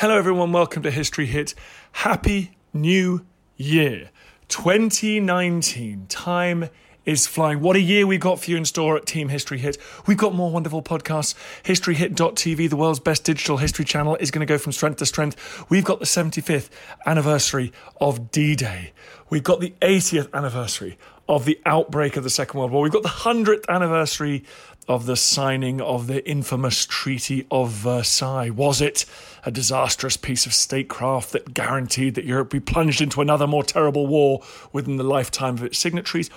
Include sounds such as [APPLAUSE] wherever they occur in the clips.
Hello, everyone. Welcome to History Hit. Happy New Year 2019. Time is flying. What a year we've got for you in store at Team History Hit. We've got more wonderful podcasts. HistoryHit.tv, the world's best digital history channel, is going to go from strength to strength. We've got the 75th anniversary of D Day. We've got the 80th anniversary of the outbreak of the Second World War. We've got the 100th anniversary of the signing of the infamous Treaty of Versailles. Was it a disastrous piece of statecraft that guaranteed that Europe be plunged into another more terrible war within the lifetime of its signatories?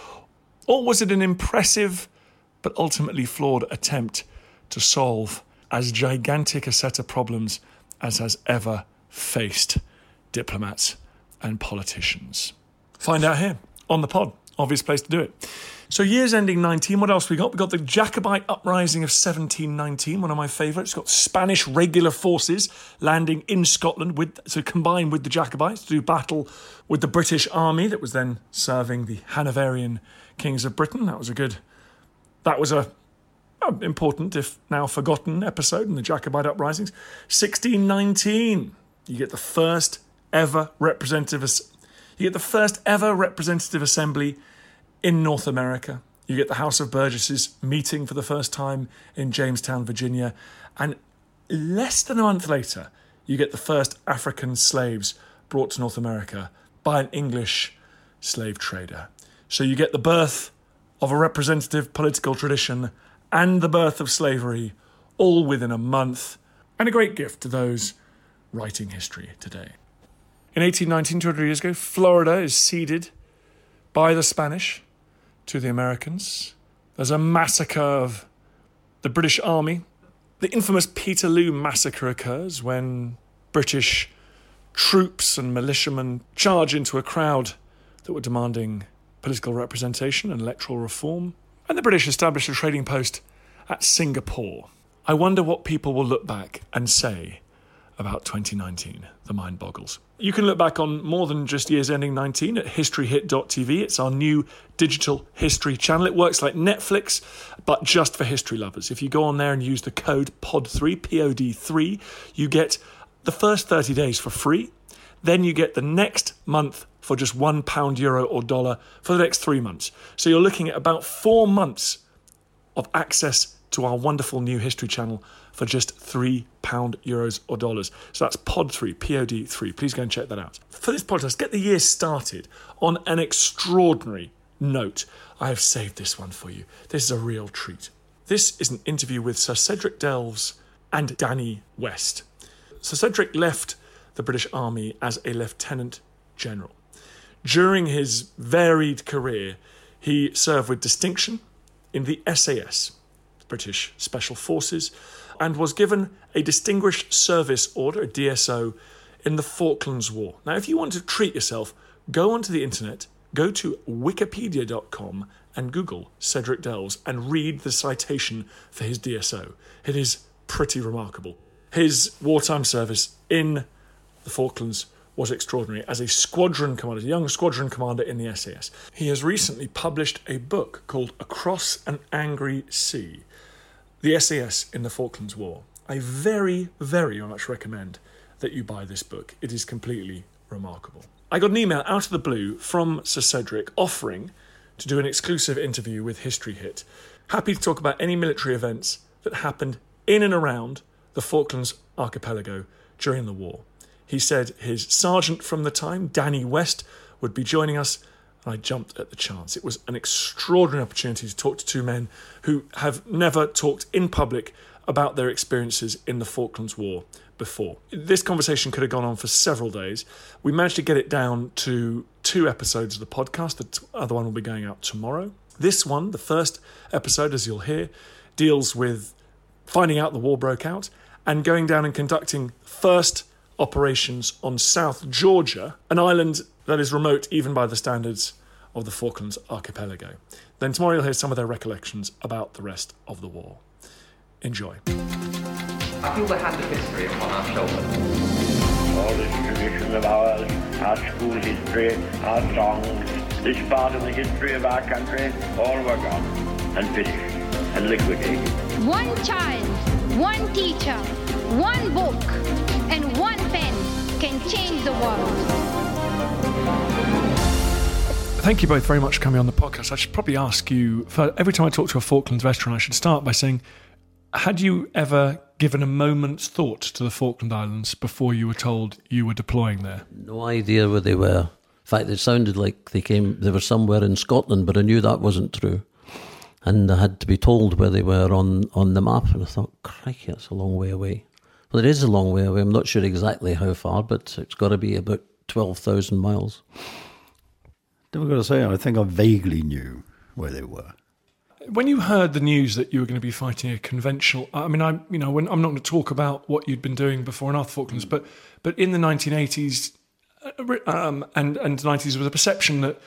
Or was it an impressive but ultimately flawed attempt to solve as gigantic a set of problems as has ever faced diplomats and politicians? Find out here on the pod. Obvious place to do it. So years ending 19, what else we got? We got the Jacobite uprising of 1719, one of my favourites. Got Spanish regular forces landing in Scotland with to combine with the Jacobites to do battle with the British army that was then serving the Hanoverian kings of Britain. That was a good that was a oh, important, if now forgotten, episode in the Jacobite uprisings. 1619, you get the first ever representative you get the first ever representative assembly in North America. You get the House of Burgesses meeting for the first time in Jamestown, Virginia. And less than a month later, you get the first African slaves brought to North America by an English slave trader. So you get the birth of a representative political tradition and the birth of slavery all within a month, and a great gift to those writing history today. In 1819, 200 years ago, Florida is ceded by the Spanish to the Americans. There's a massacre of the British Army. The infamous Peterloo massacre occurs when British troops and militiamen charge into a crowd that were demanding political representation and electoral reform. And the British establish a trading post at Singapore. I wonder what people will look back and say about 2019. The mind boggles. You can look back on more than just years ending 19 at historyhit.tv. It's our new digital history channel. It works like Netflix, but just for history lovers. If you go on there and use the code POD3, P O D 3, you get the first 30 days for free. Then you get the next month for just one pound, euro, or dollar for the next three months. So you're looking at about four months of access to our wonderful new history channel for just three pound, euros, or dollars. So that's Pod three, P O D three. Please go and check that out. For this podcast, get the year started on an extraordinary note. I have saved this one for you. This is a real treat. This is an interview with Sir Cedric Delves and Danny West. Sir Cedric left the British Army as a lieutenant general. During his varied career, he served with distinction in the SAS, British Special Forces, and was given a Distinguished Service Order, a DSO, in the Falklands War. Now, if you want to treat yourself, go onto the internet, go to wikipedia.com and Google Cedric Delves and read the citation for his DSO. It is pretty remarkable. His wartime service in the Falklands was extraordinary as a squadron commander, a young squadron commander in the SAS. He has recently published a book called Across an Angry Sea the SAS in the Falklands War. I very, very much recommend that you buy this book. It is completely remarkable. I got an email out of the blue from Sir Cedric offering to do an exclusive interview with History Hit. Happy to talk about any military events that happened in and around the Falklands archipelago during the war. He said his sergeant from the time, Danny West, would be joining us I jumped at the chance. It was an extraordinary opportunity to talk to two men who have never talked in public about their experiences in the Falklands War before. This conversation could have gone on for several days. We managed to get it down to two episodes of the podcast. The other one will be going out tomorrow. This one, the first episode, as you'll hear, deals with finding out the war broke out and going down and conducting first operations on South Georgia, an island that is remote even by the standards of the Falklands archipelago. Then tomorrow you'll hear some of their recollections about the rest of the war. Enjoy. I feel the hand of history upon our shoulders. All this tradition of ours, our school history, our songs, this part of the history of our country, all were gone and finished and liquidated. One child, one teacher, one book, and one pen Thank you both very much for coming on the podcast. I should probably ask you for every time I talk to a Falklands veteran, I should start by saying, had you ever given a moment's thought to the Falkland Islands before you were told you were deploying there? No idea where they were. In fact, it sounded like they came. They were somewhere in Scotland, but I knew that wasn't true. And I had to be told where they were on, on the map, and I thought, crikey, that's a long way away. Well, it is a long way away. I'm not sure exactly how far, but it's got to be about twelve thousand miles. I've got to say, I think I vaguely knew where they were. When you heard the news that you were going to be fighting a conventional, I mean, I you know, when, I'm not going to talk about what you'd been doing before in Arthur Falklands, but but in the 1980s uh, um, and and 90s, there was a perception that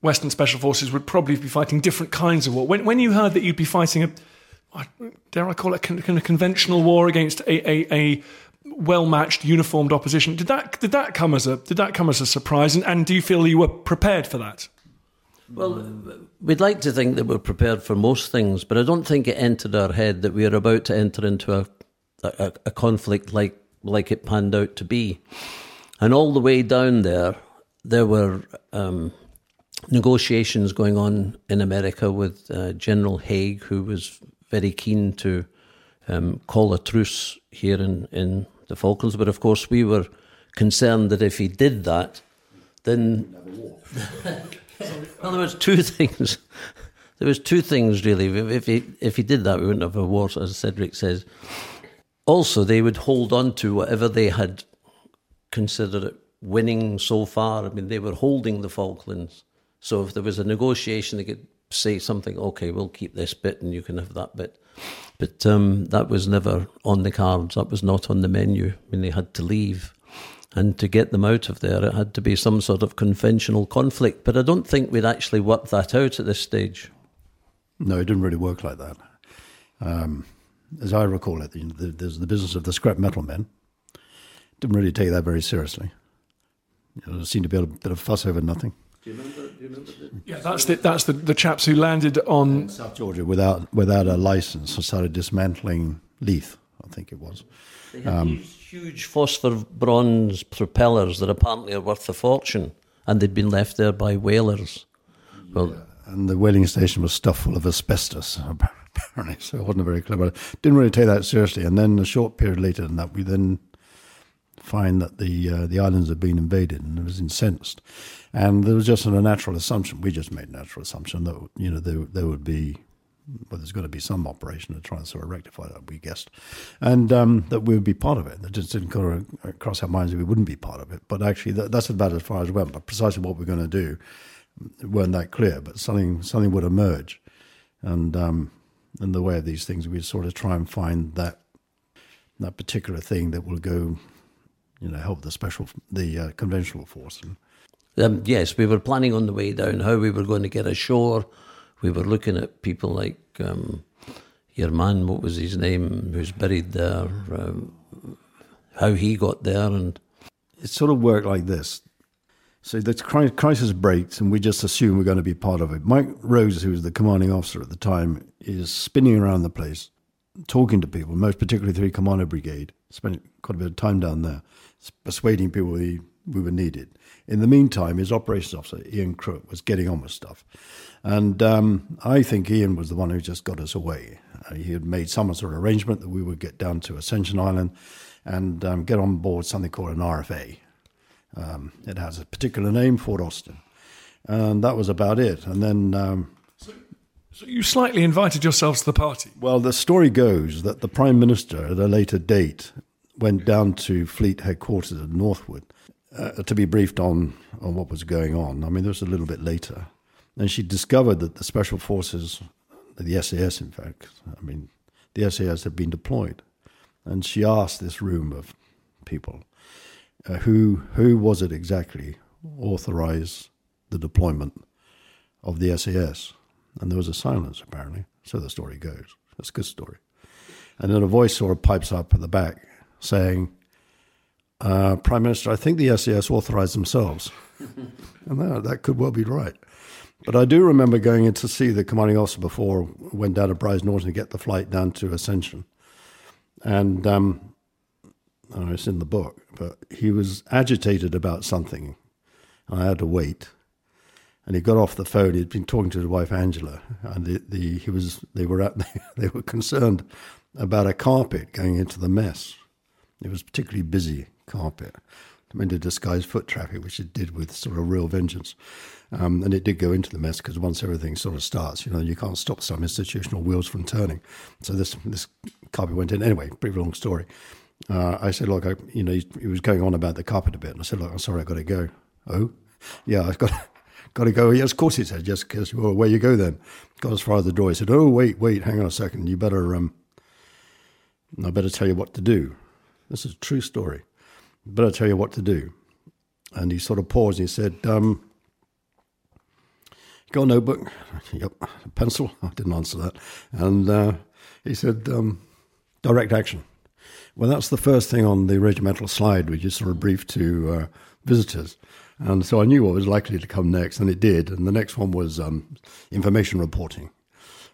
Western Special Forces would probably be fighting different kinds of war. When when you heard that you'd be fighting a, dare I call it a, con- a conventional war against a, a, a well matched uniformed opposition. Did that did that come as a did that come as a surprise? And, and do you feel you were prepared for that? Well, we'd like to think that we're prepared for most things, but I don't think it entered our head that we are about to enter into a a, a conflict like like it panned out to be. And all the way down there, there were um, negotiations going on in America with uh, General Haig, who was very keen to um, call a truce here in, in the Falklands. But of course, we were concerned that if he did that, then [LAUGHS] well, there was two things. There was two things really. If he if he did that, we wouldn't have a war, as Cedric says. Also, they would hold on to whatever they had considered it winning so far. I mean, they were holding the Falklands. So if there was a negotiation, they could say something. Okay, we'll keep this bit, and you can have that bit. But um, that was never on the cards. That was not on the menu. I mean, they had to leave. And to get them out of there, it had to be some sort of conventional conflict. But I don't think we'd actually worked that out at this stage. No, it didn't really work like that. Um, as I recall it, the, the, there's the business of the scrap metal men. Didn't really take that very seriously. You know, there seemed to be a bit of fuss over nothing. Do you remember? Do you remember the- Yeah, that's the, that's the, the chaps who landed on. South Georgia without without a license and started dismantling Leith, I think it was. They had these huge phosphor bronze propellers that apparently are worth a fortune, and they'd been left there by whalers. Well, And the whaling station was stuffed full of asbestos, [LAUGHS] apparently, so it wasn't very clever. Didn't really take that seriously. And then a short period later than that, we then find that the uh, the islands had been invaded and it was incensed. And there was just a natural assumption, we just made a natural assumption that, you know, there, there would be, well, there's going to be some operation to try and sort of rectify that, we guessed. And um, that we would be part of it. That just didn't go across our minds that we wouldn't be part of it. But actually, that, that's about as far as it went. But precisely what we're going to do weren't that clear, but something something would emerge. And um, in the way of these things, we sort of try and find that that particular thing that will go, you know, help the special, the uh, conventional force. And um, yes, we were planning on the way down how we were going to get ashore. We were looking at people like um, your man, what was his name, who's buried there, um, how he got there, and it sort of worked like this. So the crisis breaks, and we just assume we're going to be part of it. Mike Rose, who was the commanding officer at the time, is spinning around the place, talking to people, most particularly the 3 Commando Brigade, Spent quite a bit of time down there, persuading people we, we were needed. In the meantime, his operations officer, Ian Crook, was getting on with stuff. And um, I think Ian was the one who just got us away. Uh, he had made some sort of arrangement that we would get down to Ascension Island and um, get on board something called an RFA. Um, it has a particular name, Fort Austin. And that was about it. And then, um, So you slightly invited yourselves to the party. well, the story goes that the Prime Minister at a later date went down to Fleet headquarters at Northwood uh, to be briefed on, on what was going on. I mean, this was a little bit later. And she discovered that the Special Forces, the SAS, in fact, I mean, the SAS had been deployed. And she asked this room of people, uh, who who was it exactly authorized the deployment of the SAS? And there was a silence, apparently. So the story goes. That's a good story. And then a voice sort of pipes up at the back saying, uh, Prime Minister, I think the SAS authorized themselves. [LAUGHS] and that, that could well be right. But I do remember going in to see the commanding officer before, went down to Brize Norton to get the flight down to Ascension. And um, Uh, it's in the book, but he was agitated about something. And I had to wait, and he got off the phone. He'd been talking to his wife Angela, and the, the he was they were at, [LAUGHS] they were concerned about a carpet going into the mess. It was particularly busy carpet. I mean, to disguise foot traffic, which it did with sort of real vengeance. Um, and it did go into the mess because once everything sort of starts, you know, you can't stop some institutional wheels from turning. So this this carpet went in. Anyway, pretty long story. Uh, I said, look, I, you know, he, he, was going on about the carpet a bit, and I said, look, I'm sorry, I've got to go. Oh, yeah, I've got [LAUGHS] got to go. Yes, of course he said, Yes, because. Well, where you go then? Got as far as the door. He said, oh, wait, wait, hang on a second. You better, um, I better tell you what to do. This is a true story. Better tell you what to do. And he sort of paused and he said, um, got a notebook? [LAUGHS] Yep. A pencil? [LAUGHS] I didn't answer that. And uh, he said, um, direct action. Well, that's the first thing on the regimental slide, which is sort of brief to uh, visitors. And so I knew what was likely to come next, and it did. And the next one was um, information reporting.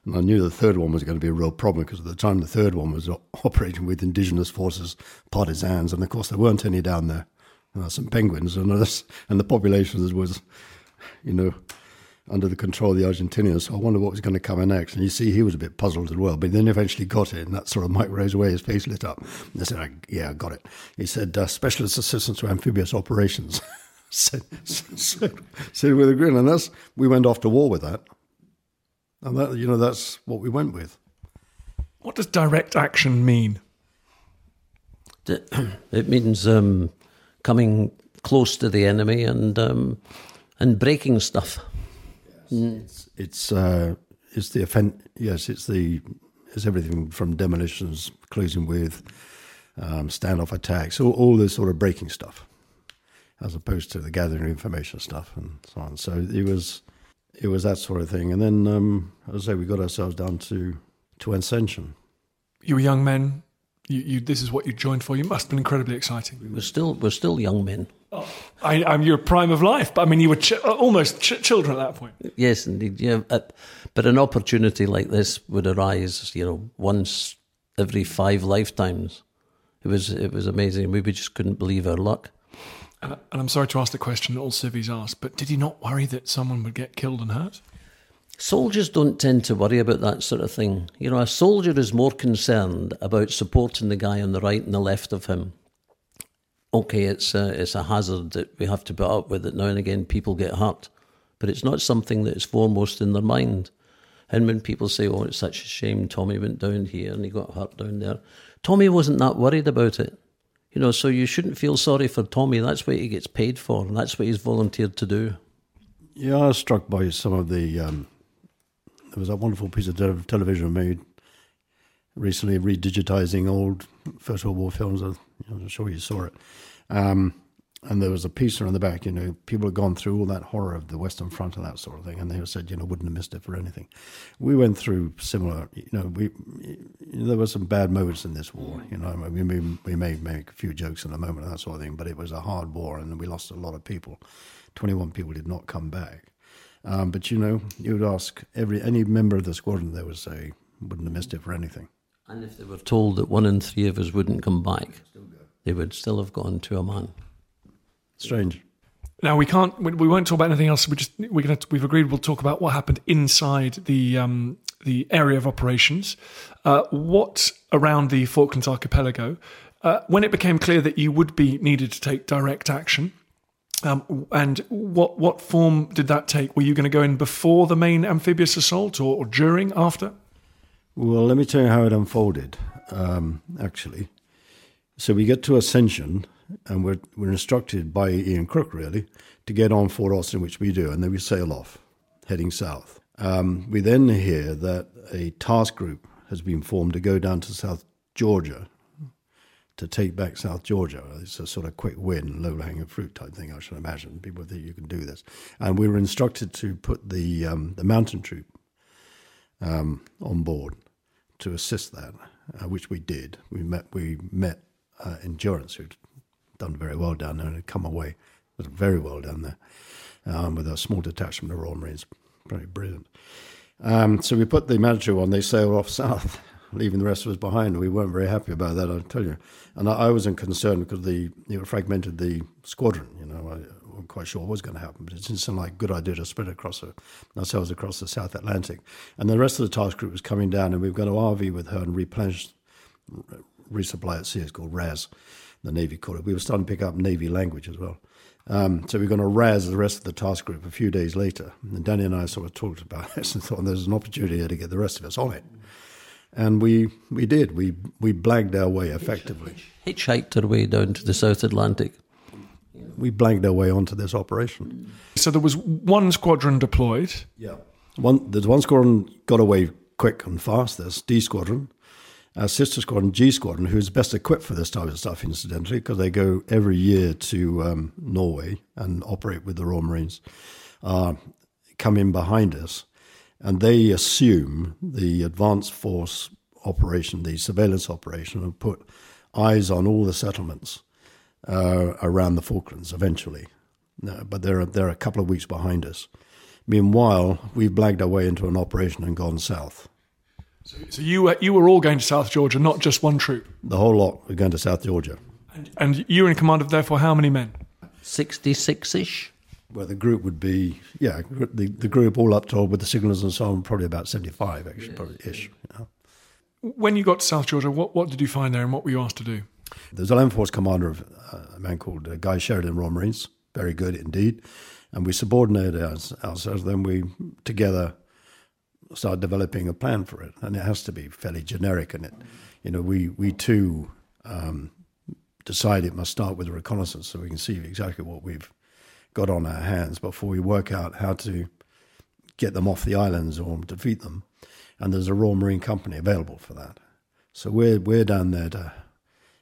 And I knew the third one was going to be a real problem because at the time the third one was [LAUGHS] operating with indigenous forces, partisans, and of course there weren't any down there. There were some penguins, and, [LAUGHS] and the population was, you know, under the control of the Argentinians. So I wonder what was going to come next. And you see, he was a bit puzzled as well. But then eventually got it, and that sort of Mike rose away, his face lit up. And I said, "Yeah, I got it." He said, uh, "Specialist Assistance to amphibious operations." [LAUGHS] said, said, said with a grin, and that's we went off to war with that, and that you know that's what we went with. What does direct action mean? [CLEARS THROAT] It means um, coming close to the enemy and um, and breaking stuff. Mm. It's it's, uh, it's the offend. Yes, it's the it's everything from demolitions, closing with um, standoff attacks, all, all this sort of breaking stuff, as opposed to the gathering information stuff and so on. So it was it was that sort of thing. And then, um, as I say, we got ourselves down to to Ascension. You were young men. You, you, this is what you joined for. You must have been incredibly exciting. We're still, we're still young men. Oh, I, am your prime of life, but I mean, you were ch- uh, almost ch- children at that point. Yes, indeed. Yeah, uh, but an opportunity like this would arise, you know, once every five lifetimes. It was, it was amazing. We just couldn't believe our luck. And, and I'm sorry to ask the question that all civvies ask, but did you not worry that someone would get killed and hurt? Soldiers don't tend to worry about that sort of thing. You know, a soldier is more concerned about supporting the guy on the right and the left of him. Okay, it's a, it's a hazard that we have to put up with that now and again people get hurt, but it's not something that is foremost in their mind. And when people say, oh, it's such a shame Tommy went down here and he got hurt down there, Tommy wasn't that worried about it. You know, so you shouldn't feel sorry for Tommy. That's what he gets paid for, and that's what he's volunteered to do. Yeah, I was struck by some of the um, there was a wonderful piece of television made recently, redigitizing old First World War films. I'm sure you saw it. Um, and there was a piece around the back, you know, people had gone through all that horror of the Western Front and that sort of thing, and they said, you know, wouldn't have missed it for anything. We went through similar, you know, we there were some bad moments in this war, you know. we may, we may make a few jokes in a moment and that sort of thing, but it was a hard war, and we lost a lot of people. Twenty-one people did not come back. Um, but you know, you would ask every any member of the squadron, they would say, wouldn't have missed it for anything. And if they were told that one in three of us wouldn't come back, they would still have gone to a man. Strange. Now we can't. We won't talk about anything else. We just we're gonna. We've agreed we'll talk about what happened inside the um, the area of operations. Uh, what around the Falklands archipelago? Uh, when it became clear that you would be needed to take direct action, um, and what what form did that take? Were you going to go in before the main amphibious assault, or, or during, after? Well, let me tell you how it unfolded. Um, actually, so we get to Ascension, and we're we're instructed by Ian Crook really to get on Fort Austin, which we do, and then we sail off, heading south. Um, we then hear that a task group has been formed to go down to South Georgia to take back South Georgia. It's a sort of quick win, low hanging fruit type thing, I should imagine. People think you can do this. And we were instructed to put the, um, the mountain troop um, on board to assist that, uh, which we did. We met, we met uh, Endurance, who'd done very well down there and had come away was very well down there um, with a small detachment of Royal Marines. Pretty brilliant. Um, so we put the troop on, they sailed off [LAUGHS] south leaving the rest of us behind. We weren't very happy about that, I'll tell you. And I, I wasn't concerned because the you fragmented the squadron. You know, I wasn't quite sure what was going to happen, but it didn't sound like a good idea to spread across ourselves across the South Atlantic. And the rest of the task group was coming down, and we were going to RV with her and replenish, resupply at sea. It's called RAS, the Navy called it. We were starting to pick up Navy language as well. Um, so we're going to RAS the rest of the task group a few days later. And Danny and I sort of talked about [LAUGHS] this and thought there's an opportunity here to get the rest of us on it. And we we did. We we blagged our way effectively. Hitchhiked our way down to the South Atlantic. We blagged our way onto this operation. So there was one squadron deployed. Yeah. One there's one squadron got away quick and fast. There's D squadron. Our sister squadron, G squadron, who's best equipped for this type of stuff, incidentally, because they go every year to um, Norway and operate with the Royal Marines, uh, come in behind us, and they assume the advanced force operation, the surveillance operation, and put eyes on all the settlements uh, around the Falklands eventually. No, but they're they're a couple of weeks behind us. Meanwhile, we've blagged our way into an operation and gone south. So you were, you were all going to South Georgia, not just one troop. The whole lot were going to South Georgia. And, and you were in command of, therefore, how many men? 66 ish. Well, the group would be, yeah, the, the group all up to with the signals and so on, probably about 75, actually, probably ish. You know. When you got to South Georgia, what, what did you find there and what were you asked to do? There's a land force commander of uh, a man called uh, Guy Sheridan, Royal Marines, very good indeed. And we subordinated ourselves, then we together start developing a plan for it, and it has to be fairly generic. And it, you know, we we too um, decide it must start with a reconnaissance, so we can see exactly what we've got on our hands before we work out how to get them off the islands or defeat them. And there's a Royal Marine Company available for that. So we're we're down there to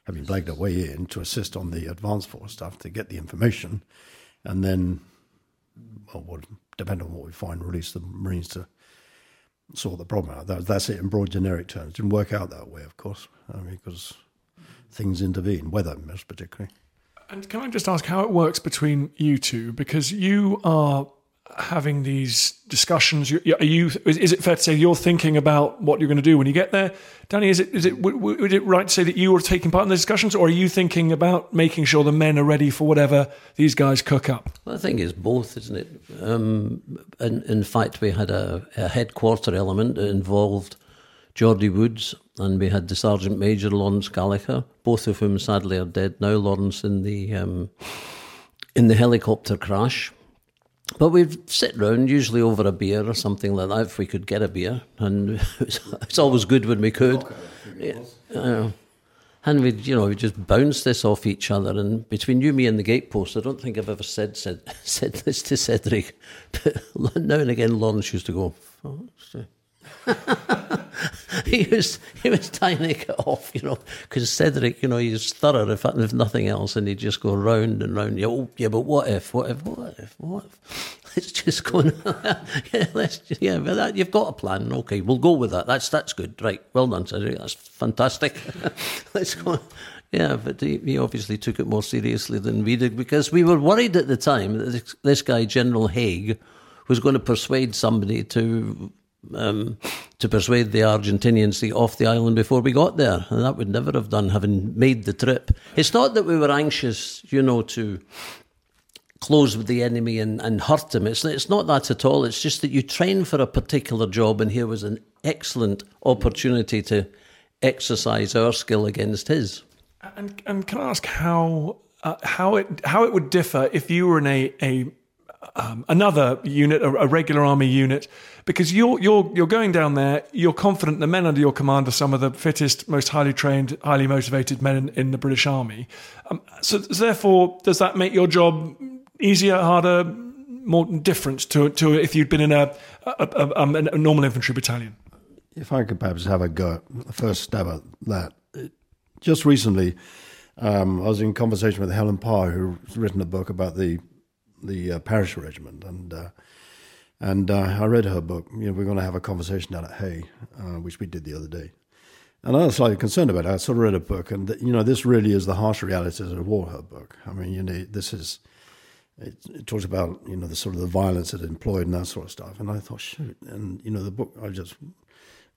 having blagged our way in to assist on the advance force stuff to get the information, and then well, we'll depend on what we find, release the Marines to sort the problem out. That, that's it in broad generic terms. It didn't work out that way, of course, I mean, because things intervene, weather most particularly. And can I just ask how it works between you two? Because you are having these discussions. Are you? Is it fair to say you're thinking about what you're going to do when you get there, Danny? Is it? Is it? Would it right to say that you are taking part in the discussions, or are you thinking about making sure the men are ready for whatever these guys cook up? Well, I think it's both, isn't it? Um, in, in fact, we had a, a headquarter element that involved Geordie Woods, and we had the Sergeant Major Lawrence Gallagher, both of whom sadly are dead now. Lawrence in the um, in the helicopter crash but we'd sit round, usually over a beer or something like that, if we could get a beer. And [LAUGHS] it's always good when we could. Yeah, uh, and we'd, you know, we just bounce this off each other. And between you, me, and the gatepost, I don't think I've ever said said, [LAUGHS] said this to Cedric. But [LAUGHS] now and again, Lawrence used to go, oh, [LAUGHS] he was he was trying to get off, you know, because Cedric, you know, he's thorough if, if nothing else, and he'd just go round and round. Yeah, oh, yeah, but what if? What if? What if? What if? [LAUGHS] It's just going. [LAUGHS] yeah, let's just, yeah, but that, you've got a plan. Okay, we'll go with that. That's that's good. Right, well done, Cedric. That's fantastic. let's go. Yeah, but he, he, obviously took it more seriously than we did because we were worried at the time that this, this guy, General Haig, was going to persuade somebody to um, to persuade the Argentinians to get off the island before we got there. And that would never have done, having made the trip. It's not that we were anxious, you know, to close with the enemy and, and hurt him. It's, it's not that at all. It's just that you train for a particular job, and here was an excellent opportunity to exercise our skill against his. And, and can I ask how uh, how it how it would differ if you were in a, a um, another unit, a, a, regular army unit, because you're you're you're going down there. You're confident the men under your command are some of the fittest, most highly trained, highly motivated men in, in the British Army. Um, so, therefore, does that make your job easier, harder, more different to to if you'd been in a a, a, a normal infantry battalion? If I could perhaps have a go, the first stab at that. Just recently, um, I was in conversation with Helen Parr, who's written a book about the the uh, parish regiment, and uh, and uh, I read her book. You know, we're going to have a conversation down at Hay, uh, which we did the other day. And I was slightly concerned about it. I sort of read a book, and you know, this really is the harsh realities of war. Her book. I mean, you know, this is. It, it, talks about you know the sort of the violence it employed and that sort of stuff. And I thought, shoot, and you know, the book I just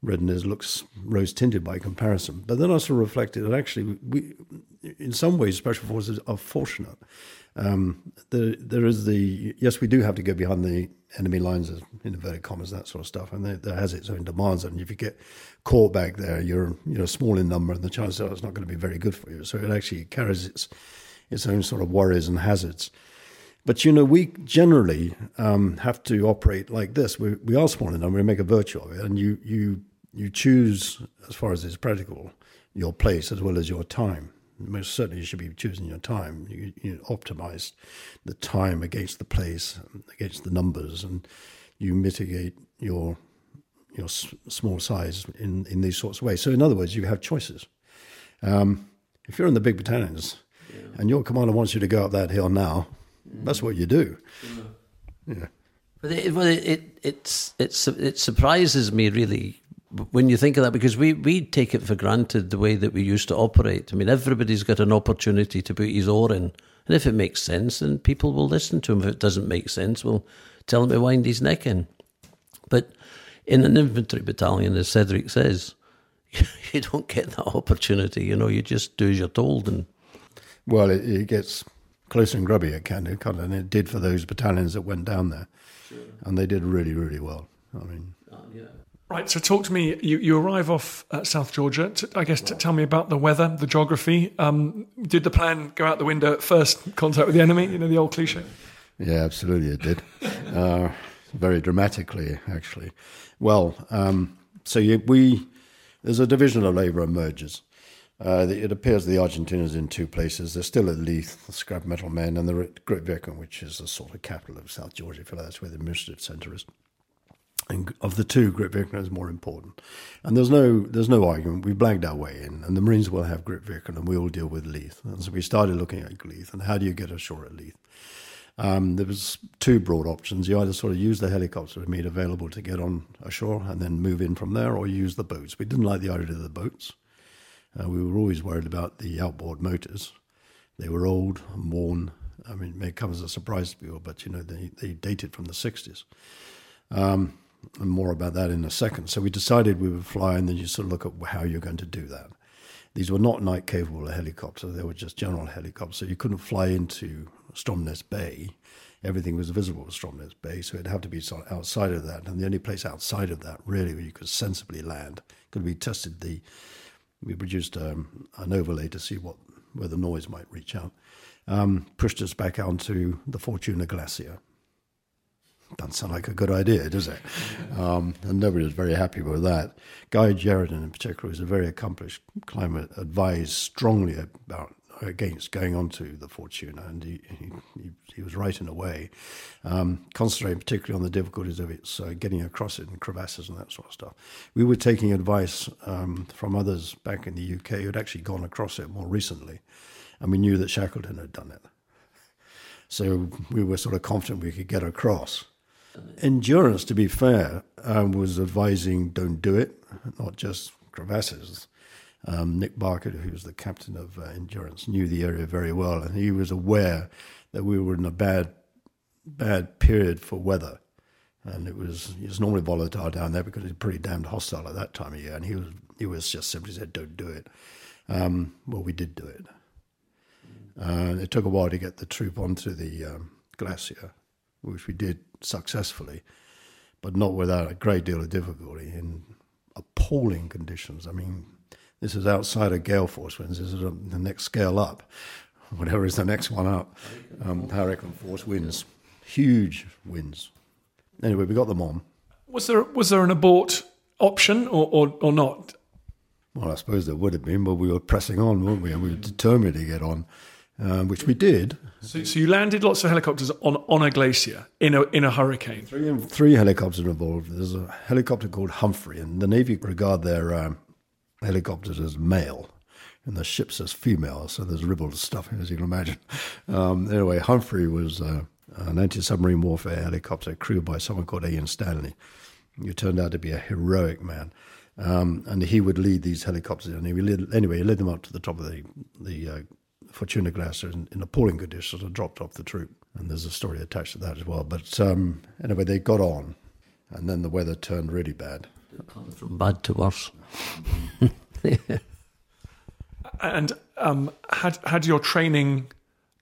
redness looks rose tinted by comparison. But then I sort of reflected that actually, we, in some ways, special forces are fortunate. Um, there, there is the yes, we do have to go behind the enemy lines, in inverted commas, that sort of stuff, and that has its own demands. And if you get caught back there, you're you know small in number, and the chances are it's not going to be very good for you. So it actually carries its its own sort of worries and hazards. But you know, we generally um, have to operate like this. We, we are small in number. We make a virtue of it, and you you you choose, as far as is practical, your place as well as your time. Most certainly, you should be choosing your time. You, you optimize the time against the place, against the numbers, and you mitigate your your s- small size in, in these sorts of ways. So, in other words, you have choices. Um, if you're in the big battalions yeah. and your commander wants you to go up that hill now, mm. that's what you do. Yeah. yeah. But it, well, it, it, it's, it's, it surprises me really when you think of that, because we, we take it for granted the way that we used to operate. I mean, everybody's got an opportunity to put his oar in. And if it makes sense, then people will listen to him. If it doesn't make sense, we'll tell him to wind his neck in. But in an infantry battalion, as Cedric says, [LAUGHS] you don't get that opportunity. You know, you just do as you're told. And well, it, it gets close and grubby. It can, and it did for those battalions that went down there, sure. and they did really, really well. I mean, uh, yeah. Right, so talk to me. You, you arrive off uh, South Georgia. I guess to tell me about the weather, the geography. Um, did the plan go out the window at first contact with the enemy? You know, the old cliche. Yeah, absolutely, it did. uh, very dramatically, actually. Well, um, so you, we there's a division of labour emerges. Uh, it appears the Argentinians in two places. They're still at Leith, the scrap metal men, and they're at Grytviken, which is the sort of capital of South Georgia. If you like, that's where the administrative centre is. Of the two, Grytviken is more important. And there's no there's no argument. We've blagged our way in, and the Marines will have Grytviken, and we will deal with Leith. And so we started looking at Leith, and how do you get ashore at Leith? Um, there was two broad options. You either sort of use the helicopter made available to get on ashore and then move in from there, or use the boats. We didn't like the idea of the boats. Uh, we were always worried about the outboard motors. They were old and worn. I mean, it may come as a surprise to people, but you know they, they dated from the 60s. Um, and more about that in a second. So we decided we would fly, and then you sort of look at how you're going to do that. These were not night capable helicopters; they were just general helicopters. So you couldn't fly into Stromness Bay. Everything was visible at Stromness Bay, so it'd have to be sort outside of that. And the only place outside of that, really, where you could sensibly land, could be tested. The we produced um, an overlay to see what where the noise might reach out. Um, pushed us back onto the Fortuna Glacier. Doesn't sound like a good idea, does it? Um, and nobody was very happy with that. Guy Sheridan, in particular, was a very accomplished climate, advised strongly about against going on to the Fortuna, and he, he, he was right in a way, um, concentrating particularly on the difficulties of its uh, getting across it and crevasses and that sort of stuff. We were taking advice um, from others back in the UK who had actually gone across it more recently, and we knew that Shackleton had done it. So we were sort of confident we could get across. Endurance, to be fair, um, was advising don't do it, not just crevasses. Um, Nick Barker, who was the captain of uh, Endurance, knew the area very well, and he was aware that we were in a bad, bad period for weather, and it was it was normally volatile down there because it's pretty damned hostile at that time of year, and he was he was just simply said, "Don't do it." Um, well, we did do it. Uh, it took a while to get the troop onto the um, glacier, which we did successfully, but not without a great deal of difficulty in appalling conditions. I mean, this is outside of gale force winds. This is a, the next scale up, whatever is the next one up. Um, hurricane force winds, huge winds. Anyway, we got them on. Was there was there an abort option or, or, or not? Well, I suppose there would have been, but we were pressing on, weren't we? And we were determined to get on, um, which we did. So, so, you landed lots of helicopters on, on a glacier in a in a hurricane. Three, three helicopters involved. There's a helicopter called Humphrey, and the Navy regard their um, helicopters as male and the ships as female. So there's ribald stuff, as you can imagine. Um, anyway, Humphrey was uh, an anti submarine warfare helicopter crewed by someone called Ian Stanley, who turned out to be a heroic man. Um, and he would lead these helicopters. And he led, anyway, he led them up to the top of the, the uh, Fortuna Glacier in, in appalling conditions and dropped off the troop. And there's a story attached to that as well. But um, anyway, they got on. And then the weather turned really bad From bad to worse. [LAUGHS] And um, had had your training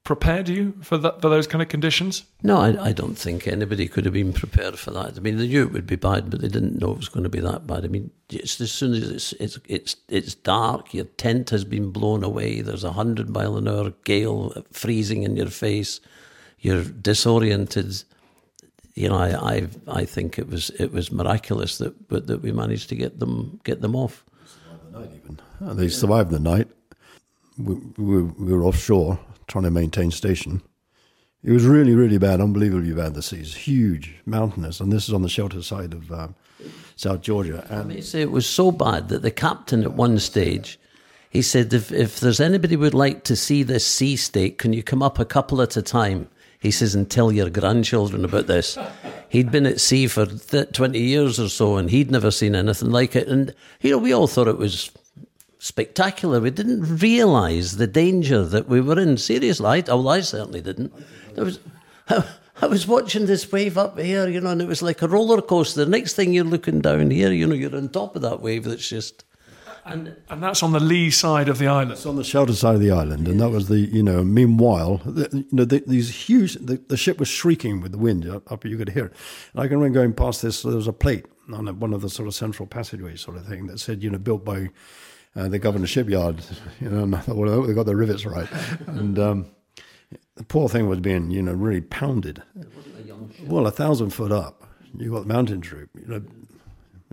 prepared you for that for those kind of conditions? No, I, I don't think anybody could have been prepared for that. I mean, they knew it would be bad, but they didn't know it was going to be that bad. I mean, it's as soon as it's it's it's, it's dark, your tent has been blown away. There's a hundred mile an hour gale freezing in your face. You're disoriented. You know, I I, I think it was it was miraculous that that we managed to get them get them off. Uh, They survived the night. We, we, we were offshore trying to maintain station. It was really, really bad, unbelievably bad. The seas, huge, mountainous, and this is on the shelter side of um, South Georgia. And say it was so bad that the captain at one stage, he said, if, if there's anybody would like to see this sea state, can you come up a couple at a time? He says, and tell your grandchildren about this. He'd been at sea for th- 20 years or so, and he'd never seen anything like it. And, you know, we all thought it was spectacular. We didn't realise the danger that we were in. Seriously, oh, I, well, I certainly didn't. There was, I, I was watching this wave up here, you know, and it was like a roller coaster. The next thing you're looking down here, you know, you're on top of that wave that's just. And And that's on the lee side of the island. It's on the shelter side of the island, and that was the you know. Meanwhile, the, you know the, these huge the, the ship was shrieking with the wind up, up. You could hear it. And I can remember going past this. There was a plate on a, one of the sort of central passageways, sort of thing, that said you know built by uh, the governor's shipyard. [LAUGHS] You know, [LAUGHS] and I thought, well, they got the rivets right. and um, the poor thing was being you know really pounded. Well, a thousand foot up, you got the mountain troop. You know,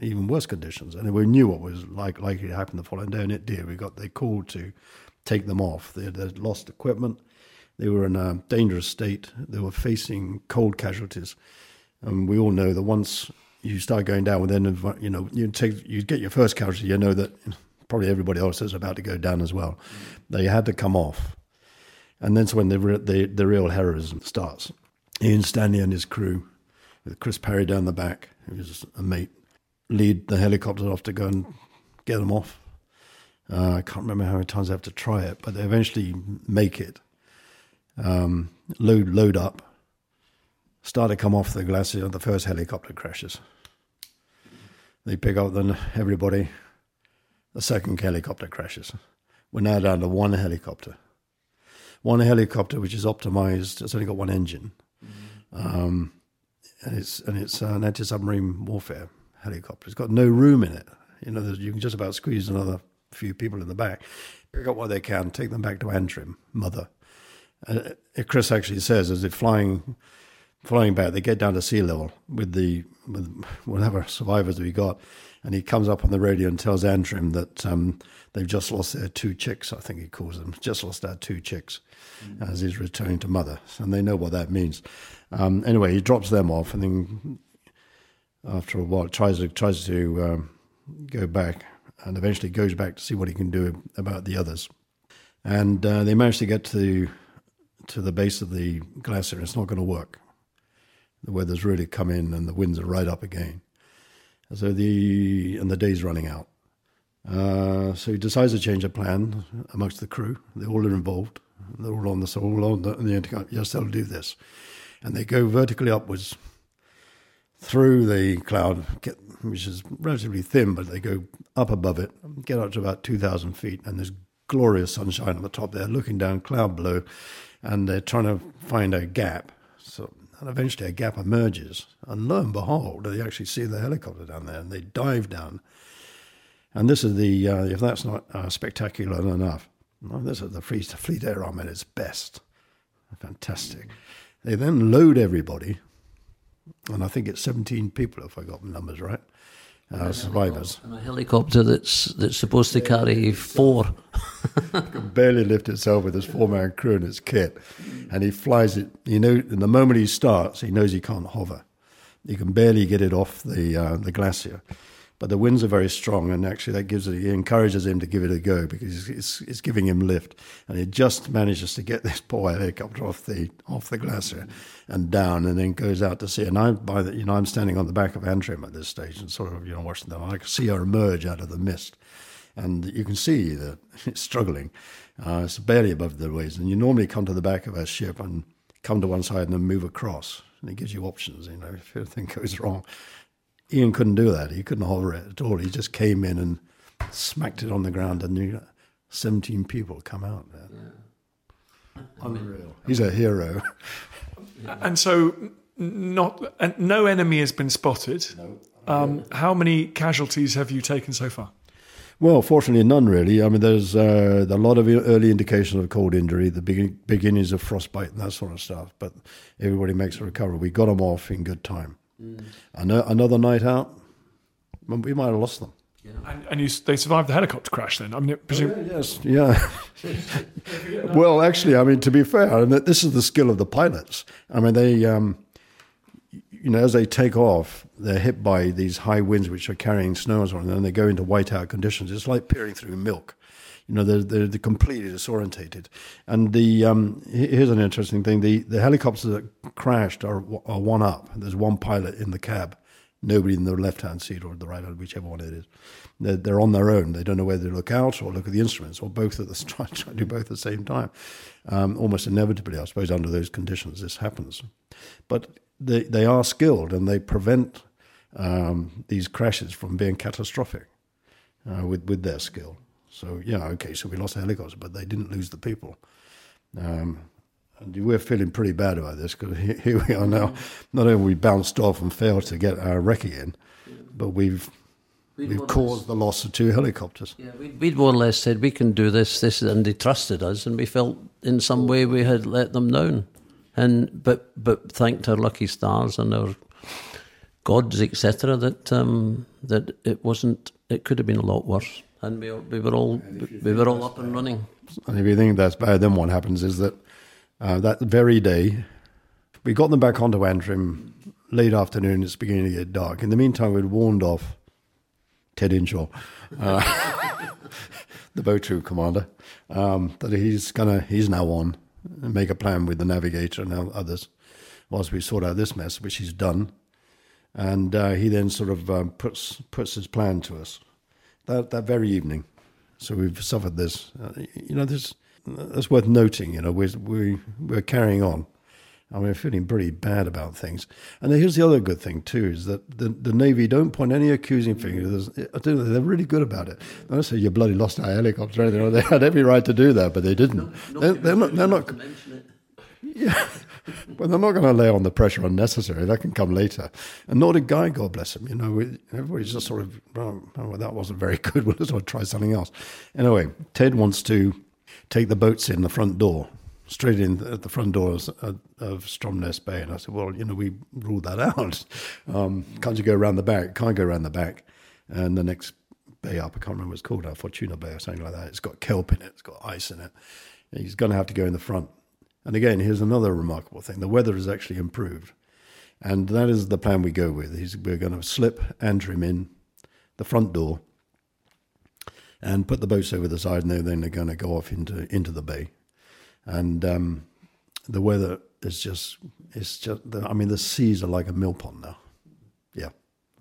even worse conditions. And we knew what was like likely to happen the following day, and it did. We got they called to take them off. They had lost equipment. They were in a dangerous state. They were facing cold casualties, and we all know that once you start going down, then you know you take you get your first casualty. You know that probably everybody else is about to go down as well. They had to come off, and that's when the the, the real heroism starts. Ian Stanley and his crew, with Chris Parry down the back, who was a mate, lead the helicopter off to go and get them off. Uh, I can't remember how many times they have to try it, but they eventually make it. Um, load load up. Start to come off the glacier. The first helicopter crashes. They pick up then everybody. The second helicopter crashes. We're now down to one helicopter. One helicopter which is optimized. It's only got one engine, um, and it's and it's an anti-submarine warfare helicopter. It's got no room in it. You know, you can just about squeeze another few people in the back. Pick up what they can, take them back to Antrim, mother. Uh, Chris actually says as they're flying, flying back, they get down to sea level with the with whatever survivors we got, and he comes up on the radio and tells Antrim that um, they've just lost their two chicks. I think he calls them just lost their two chicks as he's returning to mother, and they know what that means. Um, anyway, he drops them off, and then after a while tries to tries to um, go back and eventually goes back to see what he can do about the others. And uh, they manage to get to to the base of the glacier. It's not going to work. The weather's really come in, and the winds are right up again. So the and the day's running out. Uh, so he decides to change the plan amongst the crew. They all are involved. They're all on the all on the, the intercom. Yes, they'll do this, and they go vertically upwards through the cloud, get, which is relatively thin, but they go up above it, get up to about 2,000 feet, and there's glorious sunshine on the top there, looking down, cloud below, and they're trying to find a gap. So, and eventually a gap emerges, and lo and behold, they actually see the helicopter down there, and they dive down. And this is the, uh, if that's not uh, spectacular enough, well, this is the Fleet, Fleet Air Arm at its best. Fantastic. They then load everybody, and I think it's 17 people, if I got the numbers right, uh, survivors. and a helicopter that's that's supposed to carry four. [LAUGHS] can barely lift itself with his four man crew and its kit. And he flies it. You know, in the moment he starts, he knows he can't hover. He can barely get it off the uh, the glacier. But the winds are very strong, and actually that gives it, he encourages him to give it a go because it's, it's giving him lift, and he just manages to get [LAUGHS] this poor helicopter off the off the glacier and down, and then goes out to sea. And I, by the, you know, I'm standing on the back of Antrim at this stage, and sort of you know watching them. I can see her emerge out of the mist, and you can see that it's [LAUGHS] struggling. Uh, it's barely above the waves, and you normally come to the back of a ship and come to one side and then move across, and it gives you options. You know, if anything [LAUGHS] goes wrong, Ian couldn't do that. He couldn't hover it at all. He just came in and smacked it on the ground, and you 17 people come out there. Unreal. He's a hero. [LAUGHS] And so, not and no enemy has been spotted. Um, how many casualties have you taken so far? Well, fortunately, none really. I mean, there's uh, a lot of early indications of cold injury, the begin- beginnings of frostbite and that sort of stuff. But everybody makes a recovery. We got them off in good time. Ano- another night out, we might have lost them. And, and you, they survived the helicopter crash. Then I mean, presume, Yes, yeah. [LAUGHS] well, actually, I mean, to be fair, mean, this is the skill of the pilots. I mean, they, um, you know, as they take off, they're hit by these high winds which are carrying snow and so on, and then they go into whiteout conditions. It's like peering through milk. You know, they're, they're, they're completely disorientated. And the um, here's an interesting thing: the the helicopters that crashed are are one up. There's one pilot in the cab, nobody in the left hand seat or the right hand, whichever one it is. They're, they're on their own. They don't know whether to look out or look at the instruments or both at the [LAUGHS] try, try to do both at the same time. Um, almost inevitably, I suppose, under those conditions, this happens. But they they are skilled and they prevent um, these crashes from being catastrophic uh, with with their skill. So yeah, okay. So we lost the helicopters, but they didn't lose the people. Um, and we're feeling pretty bad about this because [LAUGHS] here, here we are now. Not only we bounced off and failed to get our recce in, but we've we've caused the loss of two helicopters. Yeah, we'd, we'd more or less said we can do this, this, and they trusted us, and we felt in some way we had let them down, and but but thanked our lucky stars and our gods, etc., that um, that it wasn't. It could have been a lot worse, and we, we were all we were all up and running. And if you think that's bad, then what happens is that uh, that very day, we got them back onto Antrim late afternoon. It's beginning to get dark. In the meantime, we'd warned off Ted Inshaw, uh, [LAUGHS] the boat crew commander, um, that he's gonna he's now on and make a plan with the navigator and others whilst we sort out this mess, which he's done. And uh, he then sort of um, puts puts his plan to us that that very evening. So we've suffered this. Uh, you know, this that's worth noting. You know, we're we we're carrying on. and we're feeling pretty bad about things. And here's the other good thing too: is that the, the Navy don't point any accusing fingers. I They're really good about it. They don't say you bloody lost our helicopter. or anything. [LAUGHS] They had every right to do that, but they didn't. they're, they're not. They're not. Yeah, but they're not going to lay on the pressure unnecessary. That can come later. And nor did Guy, God bless him. You know, everybody's just sort of, oh, well, that wasn't very [LAUGHS] good. We'll just try something else. Anyway, Ted wants to take the boats in the front door, straight in at the front doors of, of Stromness Bay. And I said, well, you know, we ruled that out. [LAUGHS] Um, can't you go around the back? Can't go around the back. And the next bay up, I can't remember what it's called now, Fortuna Bay or something like that. It's got kelp in it, it's got ice in it. He's going to have to go in the front. And again, here's another remarkable thing the weather has actually improved. And that is the plan we go with. He's, we're going to slip Antrim in the front door and put the boats over the side, and they're then they're going to go off into, into the bay. And um, the weather is just, it's just, I mean, the seas are like a mill pond now. Yeah.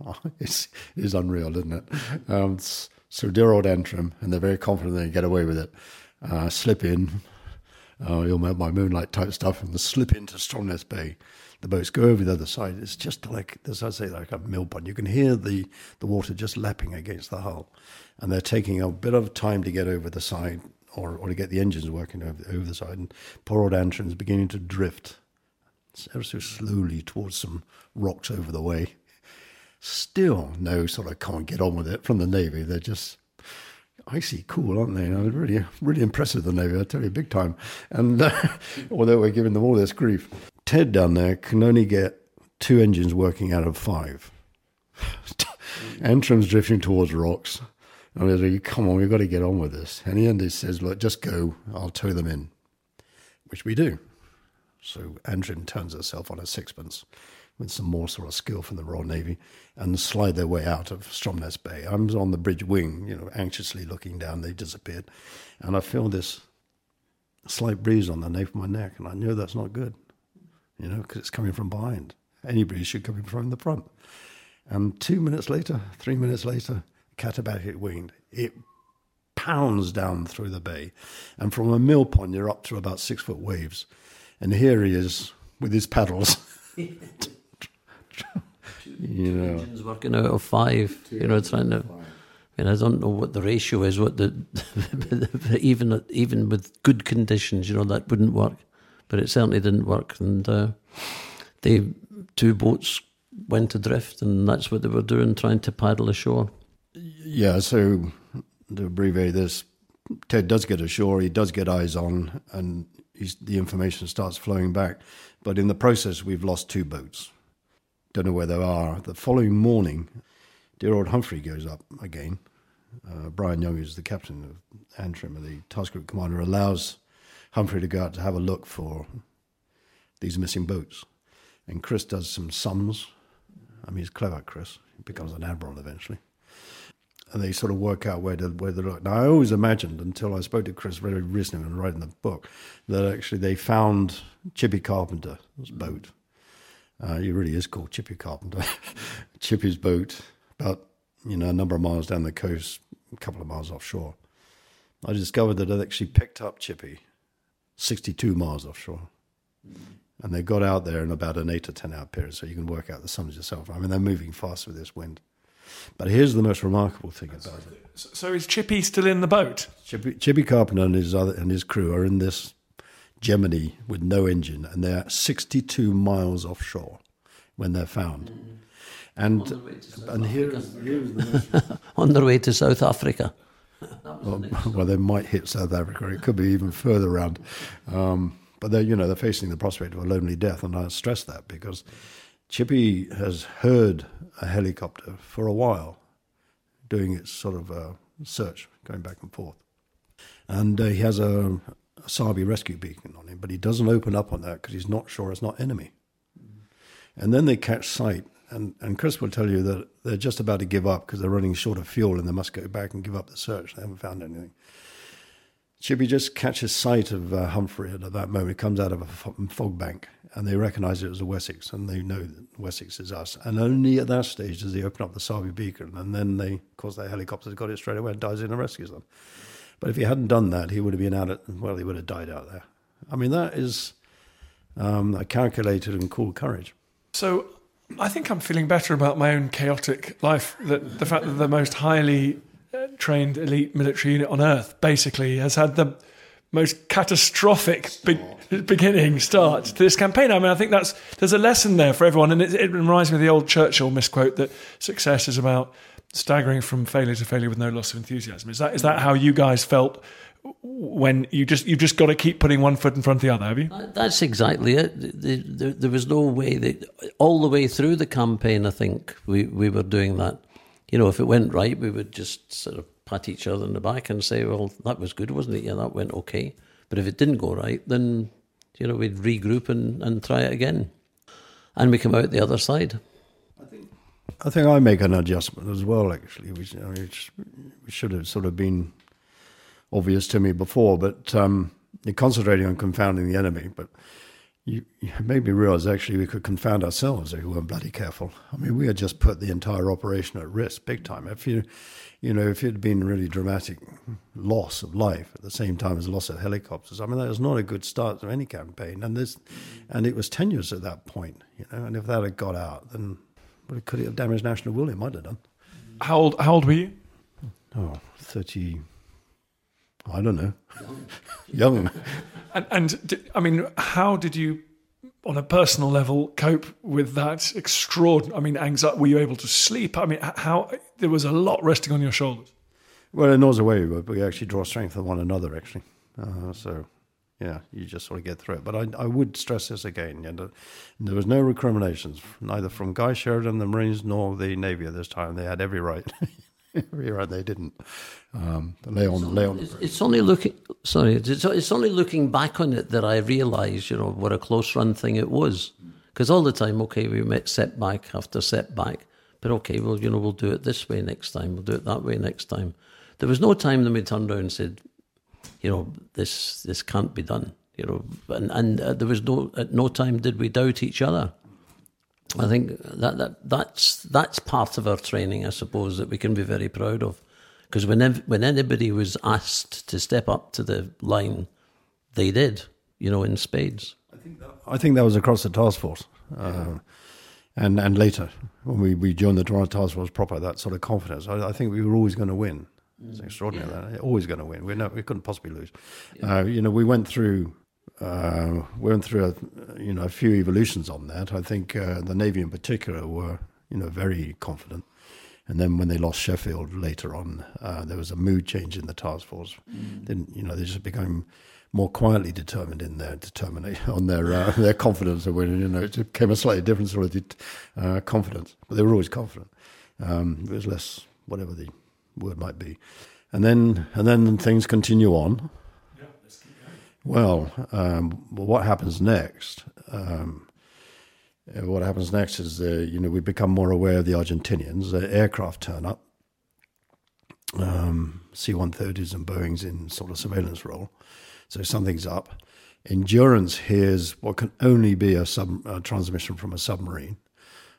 Oh, [LAUGHS] it's, it's unreal, isn't it? Um, so dear old Antrim, and they're very confident they can get away with it. Uh, slip in, uh, you'll make my moonlight type stuff, and slip into Stromness Bay. The boats go over the other side. It's just like, as I say, like a mill pond. You can hear the, the water just lapping against the hull, and they're taking a bit of time to get over the side or, or to get the engines working over, over the side. And poor old Antrim's beginning to drift ever so slowly towards some rocks over the way. Still, no sort of can't get on with it from the Navy. They're just icy cool, aren't they? Was really, really impressive, the Navy, I tell you, big time. And uh, [LAUGHS] although we're giving them all this grief, Ted down there can only get two engines working out of five. [SIGHS] Antrim's drifting towards rocks. And I said, come on, we've got to get on with this. And he ended says, look, just go, I'll tow them in, which we do. So Antrim turns herself on a sixpence with some more sort of skill from the Royal Navy and slide their way out of Stromness Bay. I'm on the bridge wing, you know, anxiously looking down. They disappeared. And I feel this slight breeze on the nape of my neck. And I know that's not good, you know, because it's coming from behind. Any breeze should come from the front. And two minutes later, three minutes later, Katabatic winged. It pounds down through the bay. And from a mill pond, you're up to about six foot waves. And here he is with his paddles. [LAUGHS] You know, Engines working out of five, you know, trying to. I mean, I don't know what the ratio is. What the [LAUGHS] even even with good conditions, you know, that wouldn't work. But it certainly didn't work, and uh, they two boats went adrift, and that's what they were doing, trying to paddle ashore. yeah. So to abbreviate this, Ted does get ashore. He does get eyes on, and he's, the information starts flowing back. But in the process, we've lost two boats. Don't know where they are. The following morning, dear old Humphrey goes up again. Uh, Brian Young, who's the captain of Antrim, the task group commander, allows Humphrey to go out to have a look for these missing boats. And Chris does some sums. I mean, he's clever, Chris. He becomes an admiral eventually. And they sort of work out where to where to look. Now, I always imagined until I spoke to Chris very recently when writing the book that actually they found Chippy Carpenter's boat. Uh, he really is called Chippy Carpenter. [LAUGHS] Chippy's boat, about you know a number of miles down the coast, a couple of miles offshore. I discovered that it actually picked up Chippy 62 miles offshore. And they got out there in about an eight to 10 hour period, so you can work out the sums yourself. I mean, they're moving fast with this wind. But here's the most remarkable thing about it So, so is Chippy still in the boat? Chippy, Chippy Carpenter and his, other, and his crew are in this Gemini with no engine, and they're 62 miles offshore when they're found. And, and here's, here's the [LAUGHS] On their way to South Africa. well, well, they might hit South Africa. It could be even further around. Um, but they're, you know, they're facing the prospect of a lonely death, and I stress that because Chippy has heard a helicopter for a while doing its sort of uh, search, going back and forth, and uh, he has a, a SARBE rescue beacon on him, but he doesn't open up on that because he's not sure it's not enemy. And then they catch sight, and, and Chris will tell you that they're just about to give up because they're running short of fuel and they must go back and give up the search. They haven't found anything. Chippy just catches sight of uh, Humphrey, at that moment he comes out of a fog bank, and they recognise it as a Wessex, and they know that Wessex is us. And only at that stage does he open up the SARBE beacon, and then they, of course, their helicopters got it straight away and dives in and rescues them. But if he hadn't done that, he would have been out at, well, he would have died out there. I mean, that is um, a calculated and cool courage. So I think I'm feeling better about my own chaotic life. That the fact that the most highly uh, trained elite military unit on earth basically has had the most catastrophic be- beginning start to this campaign. I mean, I think that's there's a lesson there for everyone, and it, it reminds me of the old Churchill misquote that success is about staggering from failure to failure with no loss of enthusiasm. Is that is that how you guys felt when you just you've just got to keep putting one foot in front of the other? Have you? Uh, That's exactly it. The- the- There was no way that all the way through the campaign. I think we, we were doing that. You know, if it went right, we would just sort of pat each other on the back and say, "Well, that was good, wasn't it? Yeah, that went okay." But if it didn't go right, then you know we'd regroup and, and try it again, and we come out the other side. I think I think I make an adjustment as well, actually, which, which should have sort of been obvious to me before. But um, you're concentrating on confounding the enemy, but you, you made me realize actually we could confound ourselves if we weren't bloody careful. I mean, we had just put the entire operation at risk, big time. If you, you know, if it had been really dramatic loss of life at the same time as loss of helicopters, I mean, that was not a good start to any campaign. And this, and it was tenuous at that point, you know. And if that had got out, then well, could it have damaged national will? It might have done. How old how old were you? Oh, 30, I don't know. [LAUGHS] Young. And, and di- I mean, how did you, on a personal level, cope with that extraordinary? I mean, anxiety. Were you able to sleep? I mean, how there was a lot resting on your shoulders. Well, in knows a way, but we actually draw strength from one another, actually. Uh, so, yeah, you just sort of get through it. But I, I would stress this again. You know, there was no recriminations, neither from Guy Sheridan, the Marines, nor the Navy at this time. They had every right. [LAUGHS] every right they didn't. Um, lay on, lay on. It's, it's only looking sorry. It's, it's only looking back on it that I realise, you know, what a close run thing it was. Because all the time, okay, we met setback after setback, but okay, well, you know, we'll do it this way next time. We'll do it that way next time. There was no time that we turned around and said, you know, this this can't be done. You know, and and uh, there was no at no time did we doubt each other. I think that, that that's that's part of our training, I suppose, that we can be very proud of. Because when when anybody was asked to step up to the line, they did, you know, in spades. I think that was across the task force. Uh, and and later when we, we joined the Toronto Task Force proper, that sort of confidence. I, I think we were always going to win. It's extraordinary that they're always going to win. We we couldn't possibly lose. Uh, you know, we went through uh, we went through a, you know a few evolutions on that. I think uh, the Navy in particular were you know very confident. And then when they lost Sheffield later on, uh, there was a mood change in the task force. Then you know they just became more quietly determined in their determination [LAUGHS] on their uh, their confidence of winning. You know, it became a slightly different sort of uh, confidence, but they were always confident. Um, it was less whatever the word might be, and then and then things continue on. Well, um, what happens next? Um, uh, what happens next is, uh, you know, we become more aware of the Argentinians. Aircraft turn up, um, C-130s and Boeings in sort of surveillance role. So something's up. Endurance hears what can only be a, sub, a transmission from a submarine.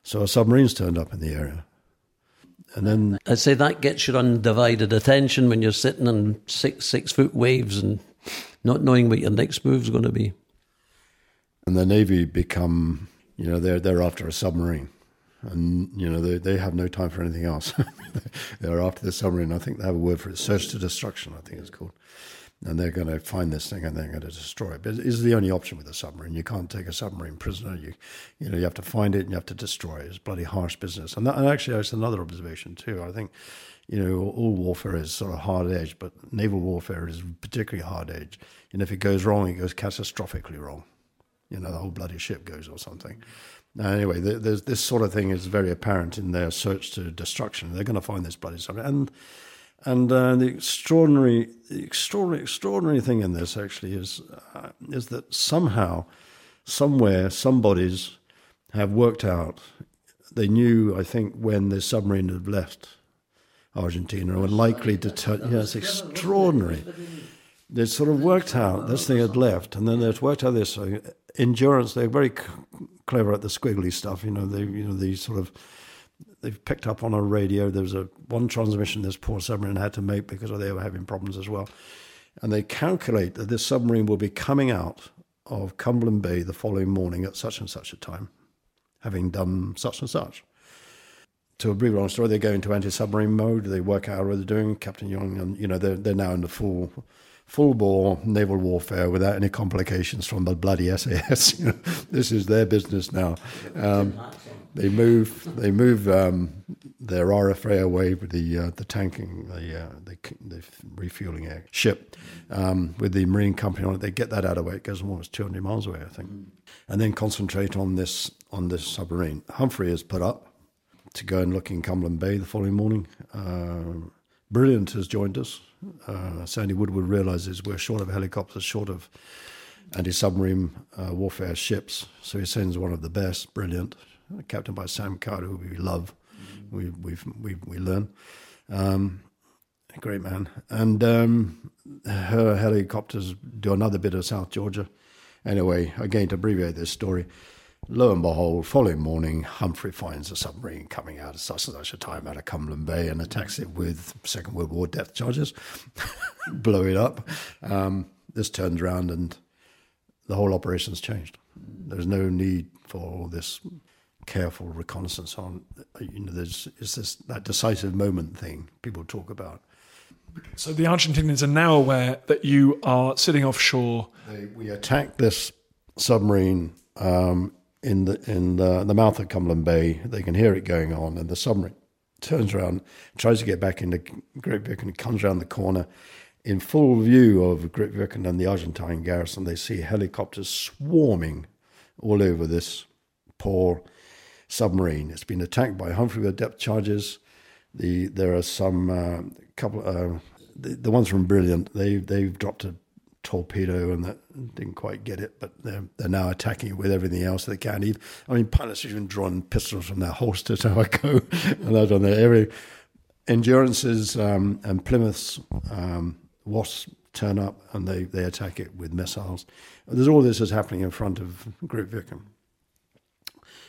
So a submarine's turned up in the area. And then I'd say that gets your undivided attention when you're sitting in six six foot waves and not knowing what your next move's going to be. and the Navy become, you know, they're they're after a submarine, and you know they they have no time for anything else. [LAUGHS] they're after the submarine. I think they have a word for it: search to destruction. I think it's called. And they're going to find this thing and they're going to destroy it. But it is the only option with a submarine. You can't take a submarine prisoner. You, you know, you have to find it and you have to destroy it. It's bloody harsh business. And, that, and actually, that's another observation too. I think, you know, all warfare is sort of hard edge, but naval warfare is particularly hard edge. And if it goes wrong, it goes catastrophically wrong you know, the whole bloody ship goes or something. Now, anyway, th there's, this sort of thing is very apparent in their search to destruction. They're going to find this bloody submarine. And, and uh, the extraordinary, extraordinary, extraordinary thing in this actually is, uh, is that somehow, somewhere, somebody's have worked out. They knew, I think, when the submarine had left Argentina, were likely to turn. Yeah, it's extraordinary they sort of worked out this thing had left, and then they'd worked out this uh, endurance. They're very c- clever at the squiggly stuff. You know, they you know the sort of they've picked up on a radio. There was a one transmission this poor submarine had to make because they were having problems as well, and they calculate that this submarine will be coming out of Cumberland Bay the following morning at such and such a time, having done such and such to a brief long story, they go into anti-submarine mode. They work out what they're doing. Captain Young, and you know, they're they're now in the full, full bore naval warfare without any complications from the bloody SAS. [LAUGHS] You know, this is their business now. Um, they move, they move um, their RFA away with the uh, the tanking, the, uh, the the refueling air ship um, with the marine company on it. They get that out of the way. It goes almost 200 miles away, I think, and then concentrate on this on this submarine. Humphrey is put up to go and look in Cumberland Bay the following morning. Uh, Brilliant has joined us. Uh, Sandy Woodward realizes we're short of helicopters, short of anti submarine uh, warfare ships. So he sends one of the best, Brilliant, captained by Sam Carter, who we love. We, we've, we, we learn. Um, a great man. And um, her helicopters do another bit of South Georgia. Anyway, again, to abbreviate this story, Lo and behold, following morning, Humphrey finds a submarine coming out at such and such a time out of Cumberland Bay and attacks it with Second World War depth charges, [LAUGHS] blow it up. Um, this turns around and the whole operation's changed. There's no need for all this careful reconnaissance on. You know, there's it's this that decisive moment thing people talk about. So the Argentinians are now aware that you are sitting offshore. They, we attacked this submarine um, in the in the, the mouth of Cumberland Bay. They can hear it going on, and the submarine turns around, tries to get back into Grytviken, comes around the corner. In full view of Grytviken and the Argentine garrison, they see helicopters swarming all over this poor submarine. It's been attacked by Humphrey with depth charges. The there are some uh, couple uh, the, the ones from Brilliant. They they've dropped a torpedo and that didn't quite get it, but they're they're now attacking it with everything else they can. Even, I mean, pilots even drawn pistols from their holsters. [LAUGHS] How I go and that's on their every endurances um, and Plymouths. Um, wasps turn up and they, they attack it with missiles. There's all this is happening in front of Grytviken.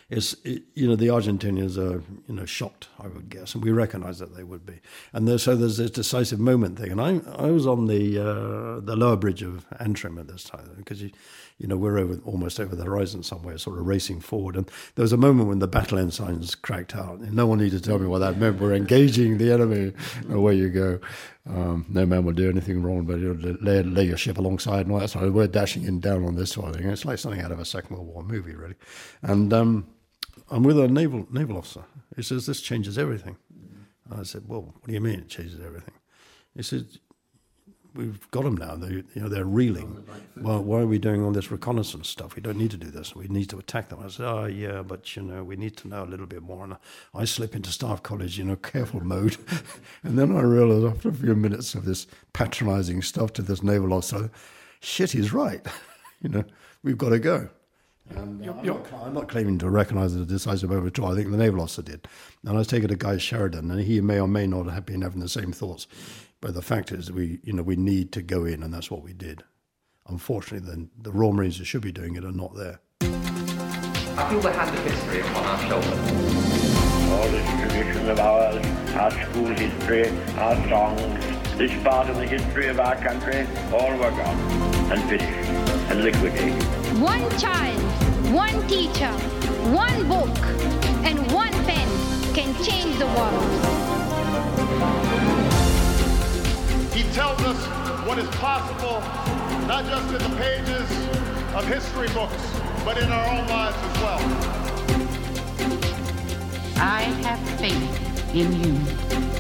It's it, you know the Argentinians are you know shocked, I would guess, and we recognise that they would be. And there, so there's this decisive moment thing. And I I was on the uh, the lower bridge of Antrim at this time because you you know we're over almost over the horizon somewhere, sort of racing forward. And there was a moment when the battle ensigns cracked out. And no one needed to tell me what that meant. We're engaging the enemy. Away you go. Um, no man will do anything wrong, but you know, lay, lay your ship alongside and all that sort of. We're dashing in down on this sort of thing. It's like something out of a Second World War movie, really. And um, I'm with a naval naval officer. He says this changes everything. I said, well, what do you mean it changes everything? He said, we've got them now. They, you know, they're reeling. Well, why are we doing all this reconnaissance stuff? We don't need to do this. We need to attack them. I said, oh yeah, but you know, we need to know a little bit more. And I slip into staff college, you know, careful mode. [LAUGHS] and then I realised after a few minutes of this patronising stuff to this naval officer, shit, he's right. [LAUGHS] you know, we've got to go. And uh, I'm, not, I'm, not, claiming to recognise the decisive overthrow. I think the naval officer did. And I was taking to Guy Sheridan, and he may or may not have been having the same thoughts. But the fact is, we you know we need to go in, and that's what we did. Unfortunately, then the Royal Marines that should be doing it are not there. I feel the hand of history upon our shoulders. All this tradition of ours, our school history, our songs, this part of the history of our country, all were gone and finished and liquidated. One child, one teacher, one book, and one pen can change the world. He tells us what is possible, not just in the pages of history books, but in our own lives as well. I have faith in you.